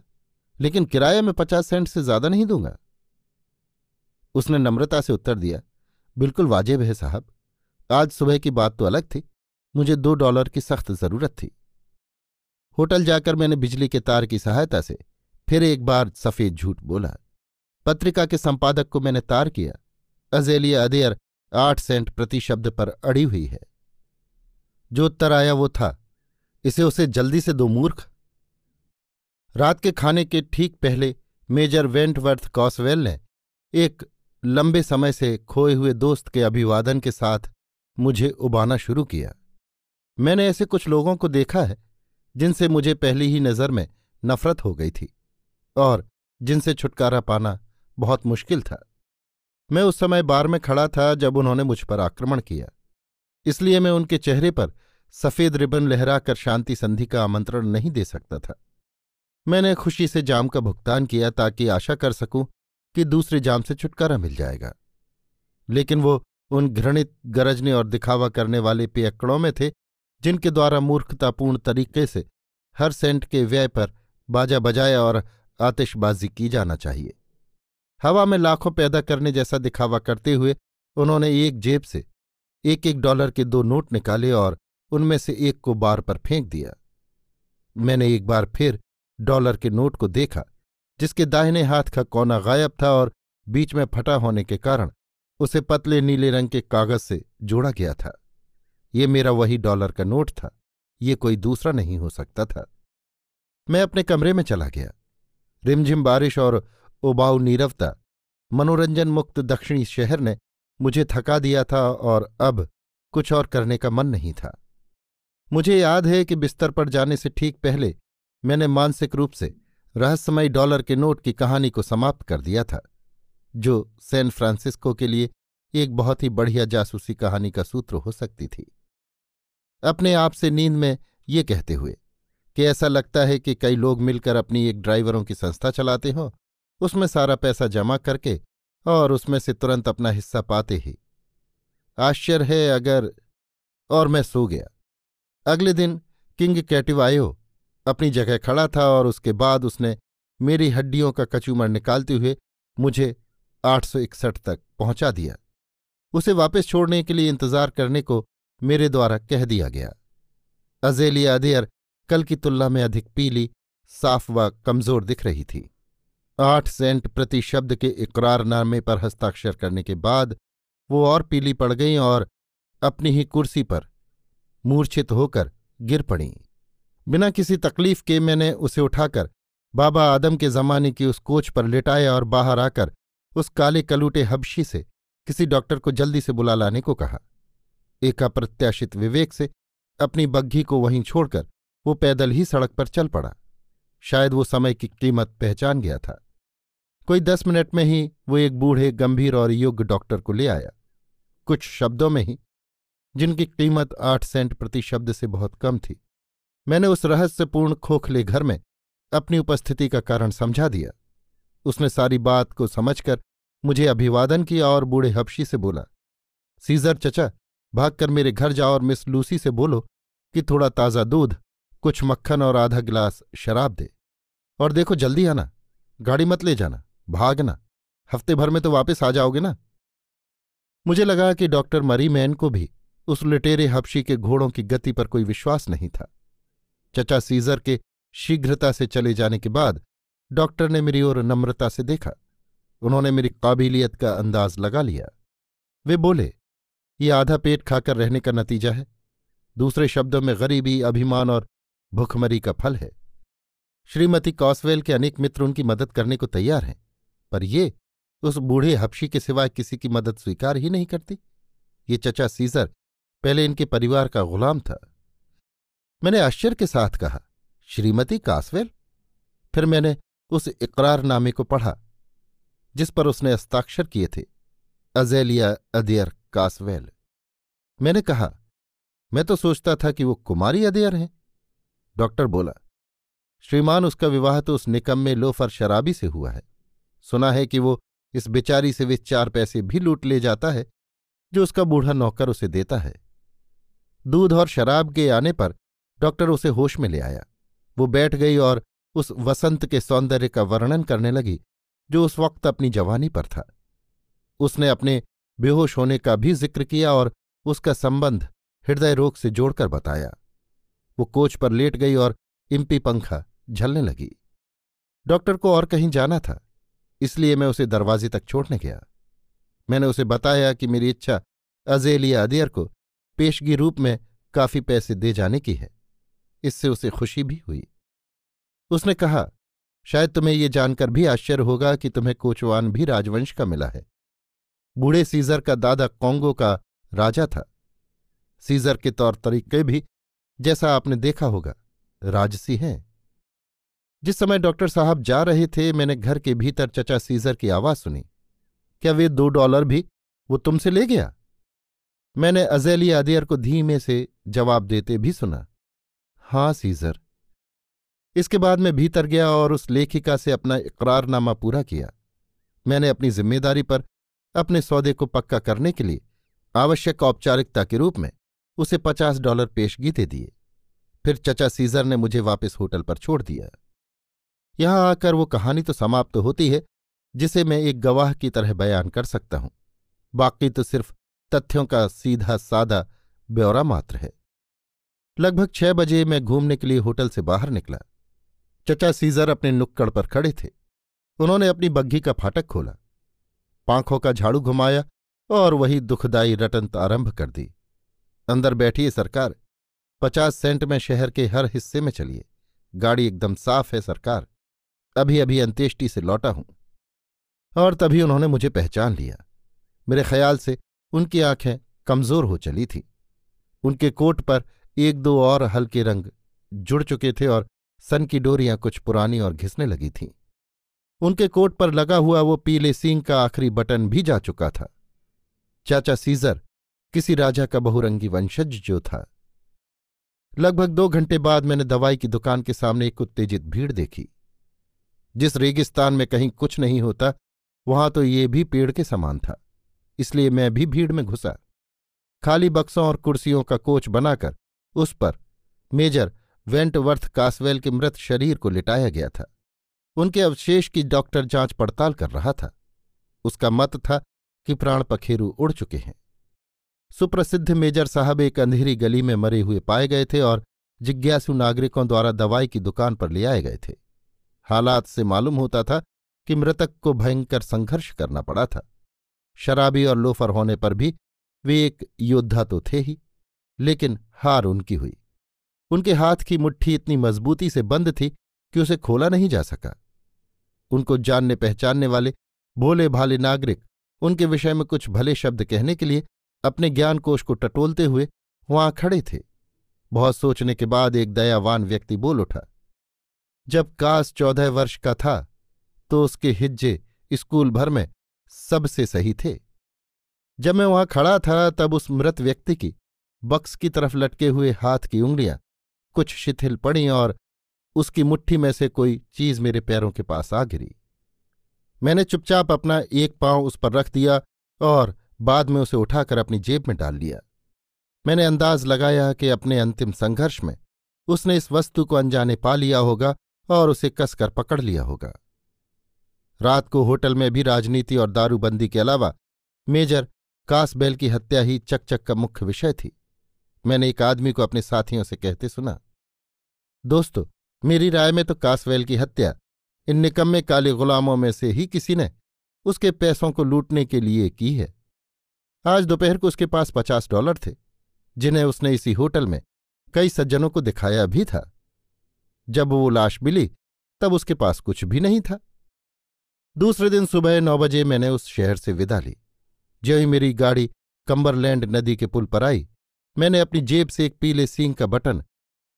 लेकिन किराया में पचास सेंट से ज़्यादा नहीं दूँगा। उसने नम्रता से उत्तर दिया, बिल्कुल वाजिब है साहब। आज सुबह की बात तो अलग थी, मुझे दो डॉलर की सख्त ज़रूरत थी। होटल जाकर मैंने बिजली के तार की सहायता से फिर एक बार सफ़ेद झूठ बोला। पत्रिका के संपादक को मैंने तार किया। अजेलिया अदेयर आठ सेंट प्रति शब्द पर अड़ी हुई है। जो उत्तर आया वो था। इसे उसे जल्दी से दो मूर्ख रात के खाने के ठीक पहले मेजर वेंटवर्थ कॉसवेल ने एक लंबे समय से खोए हुए दोस्त के अभिवादन के साथ मुझे उबाना शुरू किया। मैंने ऐसे कुछ लोगों को देखा है, जिनसे मुझे पहली ही नज़र में नफरत हो गई थी और जिनसे छुटकारा पाना बहुत मुश्किल था। मैं उस समय बार में खड़ा था जब उन्होंने मुझ पर आक्रमण किया। इसलिए मैं उनके चेहरे पर सफ़ेद रिबन लहराकर शांति संधि का आमंत्रण नहीं दे सकता था। मैंने खुशी से जाम का भुगतान किया ताकि आशा कर सकूँ कि दूसरे जाम से छुटकारा मिल जाएगा। लेकिन वो उन घृणित, गरजने और दिखावा करने वाले पियक्कड़ों में थे जिनके द्वारा मूर्खतापूर्ण तरीके से हर सेंट के व्यय पर बाजा बजाया और आतिशबाजी की जाना चाहिए। हवा में लाखों पैदा करने जैसा दिखावा करते हुए उन्होंने एक जेब से एक एक डॉलर के दो नोट निकाले और उनमें से एक को बार पर फेंक दिया। मैंने एक बार फिर डॉलर के नोट को देखा, जिसके दाहिने हाथ का कोना गायब था और बीच में फटा होने के कारण उसे पतले नीले रंग के कागज़ से जोड़ा गया था। ये मेरा वही डॉलर का नोट था। ये कोई दूसरा नहीं हो सकता था। मैं अपने कमरे में चला गया। रिमझिम बारिश और उबाऊ नीरवता, मनोरंजन मुक्त दक्षिणी शहर ने मुझे थका दिया था और अब कुछ और करने का मन नहीं था। मुझे याद है कि बिस्तर पर जाने से ठीक पहले मैंने मानसिक रूप से रहस्यमयी डॉलर के नोट की कहानी को समाप्त कर दिया था, जो सैन फ्रांसिस्को के लिए एक बहुत ही बढ़िया जासूसी कहानी का सूत्र हो सकती थी। अपने आप से नींद में ये कहते हुए कि ऐसा लगता है कि कई लोग मिलकर अपनी एक ड्राइवरों की संस्था चलाते हों, उसमें सारा पैसा जमा करके और उसमें से तुरंत अपना हिस्सा पाते ही। आश्चर्य है अगर और मैं सो गया। अगले दिन किंग कैटिवायो अपनी जगह खड़ा था और उसके बाद उसने मेरी हड्डियों का कचूमर निकालते हुए मुझे आठ सौ इकसठ तक पहुँचा दिया। उसे वापस छोड़ने के लिए इंतज़ार करने को मेरे द्वारा कह दिया गया। अजेलिया अदेयर कल की तुलना में अधिक पीली, साफ़ व कमज़ोर दिख रही थी। आठ सेंट प्रति शब्द के इकरारनामे पर हस्ताक्षर करने के बाद वो और पीली पड़ गई और अपनी ही कुर्सी पर मूर्छित होकर गिर पड़ी। बिना किसी तकलीफ़ के मैंने उसे उठाकर बाबा आदम के जमाने की उस कोच पर लिटाया और बाहर आकर उस काले कलूटे हबशी से किसी डॉक्टर को जल्दी से बुला लाने को कहा। एक अप्रत्याशित विवेक से अपनी बग्घी को वहीं छोड़कर वो पैदल ही सड़क पर चल पड़ा। शायद वो समय की कीमत पहचान गया था। कोई दस मिनट में ही वो एक बूढ़े, गंभीर और योग्य डॉक्टर को ले आया। कुछ शब्दों में ही, जिनकी कीमत आठ सेंट प्रति शब्द से बहुत कम थी। मैंने उस रहस्यपूर्ण खोखले घर में अपनी उपस्थिति का कारण समझा दिया। उसने सारी बात को समझकर मुझे अभिवादन किया और बूढ़े हबशी से बोला, सीजर चचा, भागकर मेरे घर जाओ और मिस लूसी से बोलो कि थोड़ा ताज़ा दूध, कुछ मक्खन और आधा गिलास शराब दे। और देखो जल्दी आना, गाड़ी मत ले जाना, भागना, हफ़्ते भर में तो वापस आ जाओगे ना? मुझे लगा कि डॉक्टर मरीमैन को भी उस लुटेरे हबशी के घोड़ों की गति पर कोई विश्वास नहीं था। चचा सीजर के शीघ्रता से चले जाने के बाद डॉक्टर ने मेरी ओर नम्रता से देखा। उन्होंने मेरी काबिलियत का अंदाज लगा लिया। वे बोले, ये आधा पेट खाकर रहने का नतीजा है। दूसरे शब्दों में गरीबी, अभिमान और भुखमरी का फल है। श्रीमती कॉसवेल के अनेक मित्र उनकी मदद करने को तैयार हैं, पर ये उस बूढ़े हपशी के सिवाय किसी की मदद स्वीकार ही नहीं करती। ये चचा सीजर पहले इनके परिवार का गुलाम था। मैंने आश्चर्य के साथ कहा, श्रीमती कासवेल? फिर मैंने उस इकरारनामे को पढ़ा, जिस पर उसने हस्ताक्षर किए थे, अजेलिया अदेयर कासवेल। मैंने कहा, मैं तो सोचता था कि वो कुमारी अदेयर हैं। डॉक्टर बोला, श्रीमान, उसका विवाह तो उस निकम्मे लोफर शराबी से हुआ है। सुना है कि वो इस बेचारी से वे चार पैसे भी लूट ले जाता है, जो उसका बूढ़ा नौकर उसे देता है। दूध और शराब के आने पर डॉक्टर उसे होश में ले आया। वो बैठ गई और उस वसंत के सौंदर्य का वर्णन करने लगी, जो उस वक्त अपनी जवानी पर था। उसने अपने बेहोश होने का भी ज़िक्र किया और उसका संबंध हृदय रोग से जोड़कर बताया। वो कोच पर लेट गई और इम्पी पंखा झलने लगी। डॉक्टर को और कहीं जाना था, इसलिए मैं उसे दरवाजे तक छोड़ने गया। मैंने उसे बताया कि मेरी इच्छा अजेलिया अदियर को पेशगी रूप में काफ़ी पैसे दे जाने की है। इससे उसे खुशी भी हुई। उसने कहा, शायद तुम्हें ये जानकर भी आश्चर्य होगा कि तुम्हें कोचवान भी राजवंश का मिला है। बूढ़े सीजर का दादा कोंगो का राजा था। सीजर के तौर तरीके भी जैसा आपने देखा होगा, राजसी हैं। जिस समय डॉक्टर साहब जा रहे थे, मैंने घर के भीतर चचा सीजर की आवाज़ सुनी। क्या वे दो डॉलर भी वो तुमसे ले गया? मैंने अजैली अदियर को धीमे से जवाब देते भी सुना। हाँ सीजर। इसके बाद मैं भीतर गया और उस लेखिका से अपना इकरारनामा पूरा किया। मैंने अपनी ज़िम्मेदारी पर अपने सौदे को पक्का करने के लिए आवश्यक औपचारिकता के रूप में उसे पचास डॉलर पेशगी दे दिए। फिर चचा सीजर ने मुझे वापस होटल पर छोड़ दिया। यहाँ आकर वो कहानी तो समाप्त तो होती है, जिसे मैं एक गवाह की तरह बयान कर सकता हूँ। बाकी तो सिर्फ़ तथ्यों का सीधा सादा ब्यौरा मात्र है। लगभग छह बजे मैं घूमने के लिए होटल से बाहर निकला। चचा सीजर अपने नुक्कड़ पर खड़े थे। उन्होंने अपनी बग्घी का फाटक खोला। पांखों का झाड़ू घुमाया और वही दुखदाई रटंत आरंभ कर दी। अंदर बैठिए सरकार। पचास सेंट में शहर के हर हिस्से में चलिए। गाड़ी एकदम साफ़ है सरकार। अभी अभी अंत्येष्टि से लौटा हूँ। और तभी उन्होंने मुझे पहचान लिया। मेरे ख्याल से उनकी आँखें कमज़ोर हो चली थीं। उनके कोट पर एक दो और हल्के रंग जुड़ चुके थे और सन की डोरियाँ कुछ पुरानी और घिसने लगी थीं। उनके कोट पर लगा हुआ वो पीले सींग का आखिरी बटन भी जा चुका था। चाचा सीजर किसी राजा का बहुरंगी वंशज जो था। लगभग दो घंटे बाद मैंने दवाई की दुकान के सामने एक उत्तेजित भीड़ देखी। जिस रेगिस्तान में कहीं कुछ नहीं होता, वहाँ तो ये भी पेड़ के समान था, इसलिए मैं भी भीड़ में घुसा। खाली बक्सों और कुर्सियों का कोच बनाकर उस पर मेजर वेंटवर्थ कासवेल के मृत शरीर को लिटाया गया था। उनके अवशेष की डॉक्टर जाँच पड़ताल कर रहा था। उसका मत था कि प्राण पखेरु उड़ चुके हैं। सुप्रसिद्ध मेजर साहब एक अंधेरी गली में मरे हुए पाए गए थे और जिज्ञासु नागरिकों द्वारा दवाई की दुकान पर ले आए गए थे। हालात से मालूम होता था कि मृतक को भयंकर संघर्ष करना पड़ा था। शराबी और लोफर होने पर भी वे एक योद्धा तो थे ही। लेकिन हार उनकी हुई। उनके हाथ की मुट्ठी इतनी मजबूती से बंद थी कि उसे खोला नहीं जा सका। उनको जानने पहचानने वाले भोले भाले नागरिक, उनके विषय में कुछ भले शब्द कहने के लिए अपने ज्ञानकोश को टटोलते हुए वहाँ खड़े थे। बहुत सोचने के बाद एक दयावान व्यक्ति बोल उठा, जब कास चौदह वर्ष का था तो उसके हिज्जे स्कूल भर में सबसे सही थे। जब मैं वहाँ खड़ा था, तब उस मृत व्यक्ति की बक्स की तरफ़ लटके हुए हाथ की उंगलियाँ कुछ शिथिल पड़ी और उसकी मुट्ठी में से कोई चीज़ मेरे पैरों के पास आ गिरी। मैंने चुपचाप अपना एक पाँव उस पर रख दिया और बाद में उसे उठाकर अपनी जेब में डाल लिया। मैंने अंदाज लगाया कि अपने अंतिम संघर्ष में उसने इस वस्तु को अनजाने पा लिया होगा और उसे कसकर पकड़ लिया होगा। रात को होटल में भी राजनीति और दारूबंदी के अलावा मेजर कासबेल की हत्या ही चकचक का मुख्य विषय थी। मैंने एक आदमी को अपने साथियों से कहते सुना, दोस्तों, मेरी राय में तो कासवेल की हत्या इन निकम्मे काले गुलामों में से ही किसी ने उसके पैसों को लूटने के लिए की है। आज दोपहर को उसके पास पचास डॉलर थे, जिन्हें उसने इसी होटल में कई सज्जनों को दिखाया भी था। जब वो लाश मिली, तब उसके पास कुछ भी नहीं था। दूसरे दिन सुबह नौ बजे मैंने उस शहर से विदा ली। जो ही मेरी गाड़ी कंबरलैंड नदी के पुल पर आई मैंने अपनी जेब से एक पीले सींग का बटन,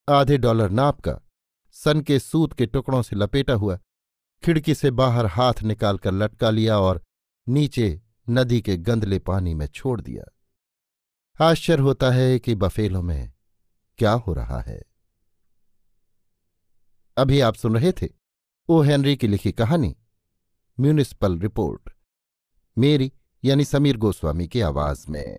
आधे डॉलर नाप का, सन के सूत के टुकड़ों से लपेटा हुआ, खिड़की से बाहर हाथ निकालकर लटका लिया और नीचे नदी के गंदले पानी में छोड़ दिया। आश्चर्य होता है कि बफेलों में क्या हो रहा है। अभी आप सुन रहे थे ओ हेनरी की लिखी कहानी, म्यूनिसिपल रिपोर्ट, मेरी यानी समीर गोस्वामी की आवाज़ में।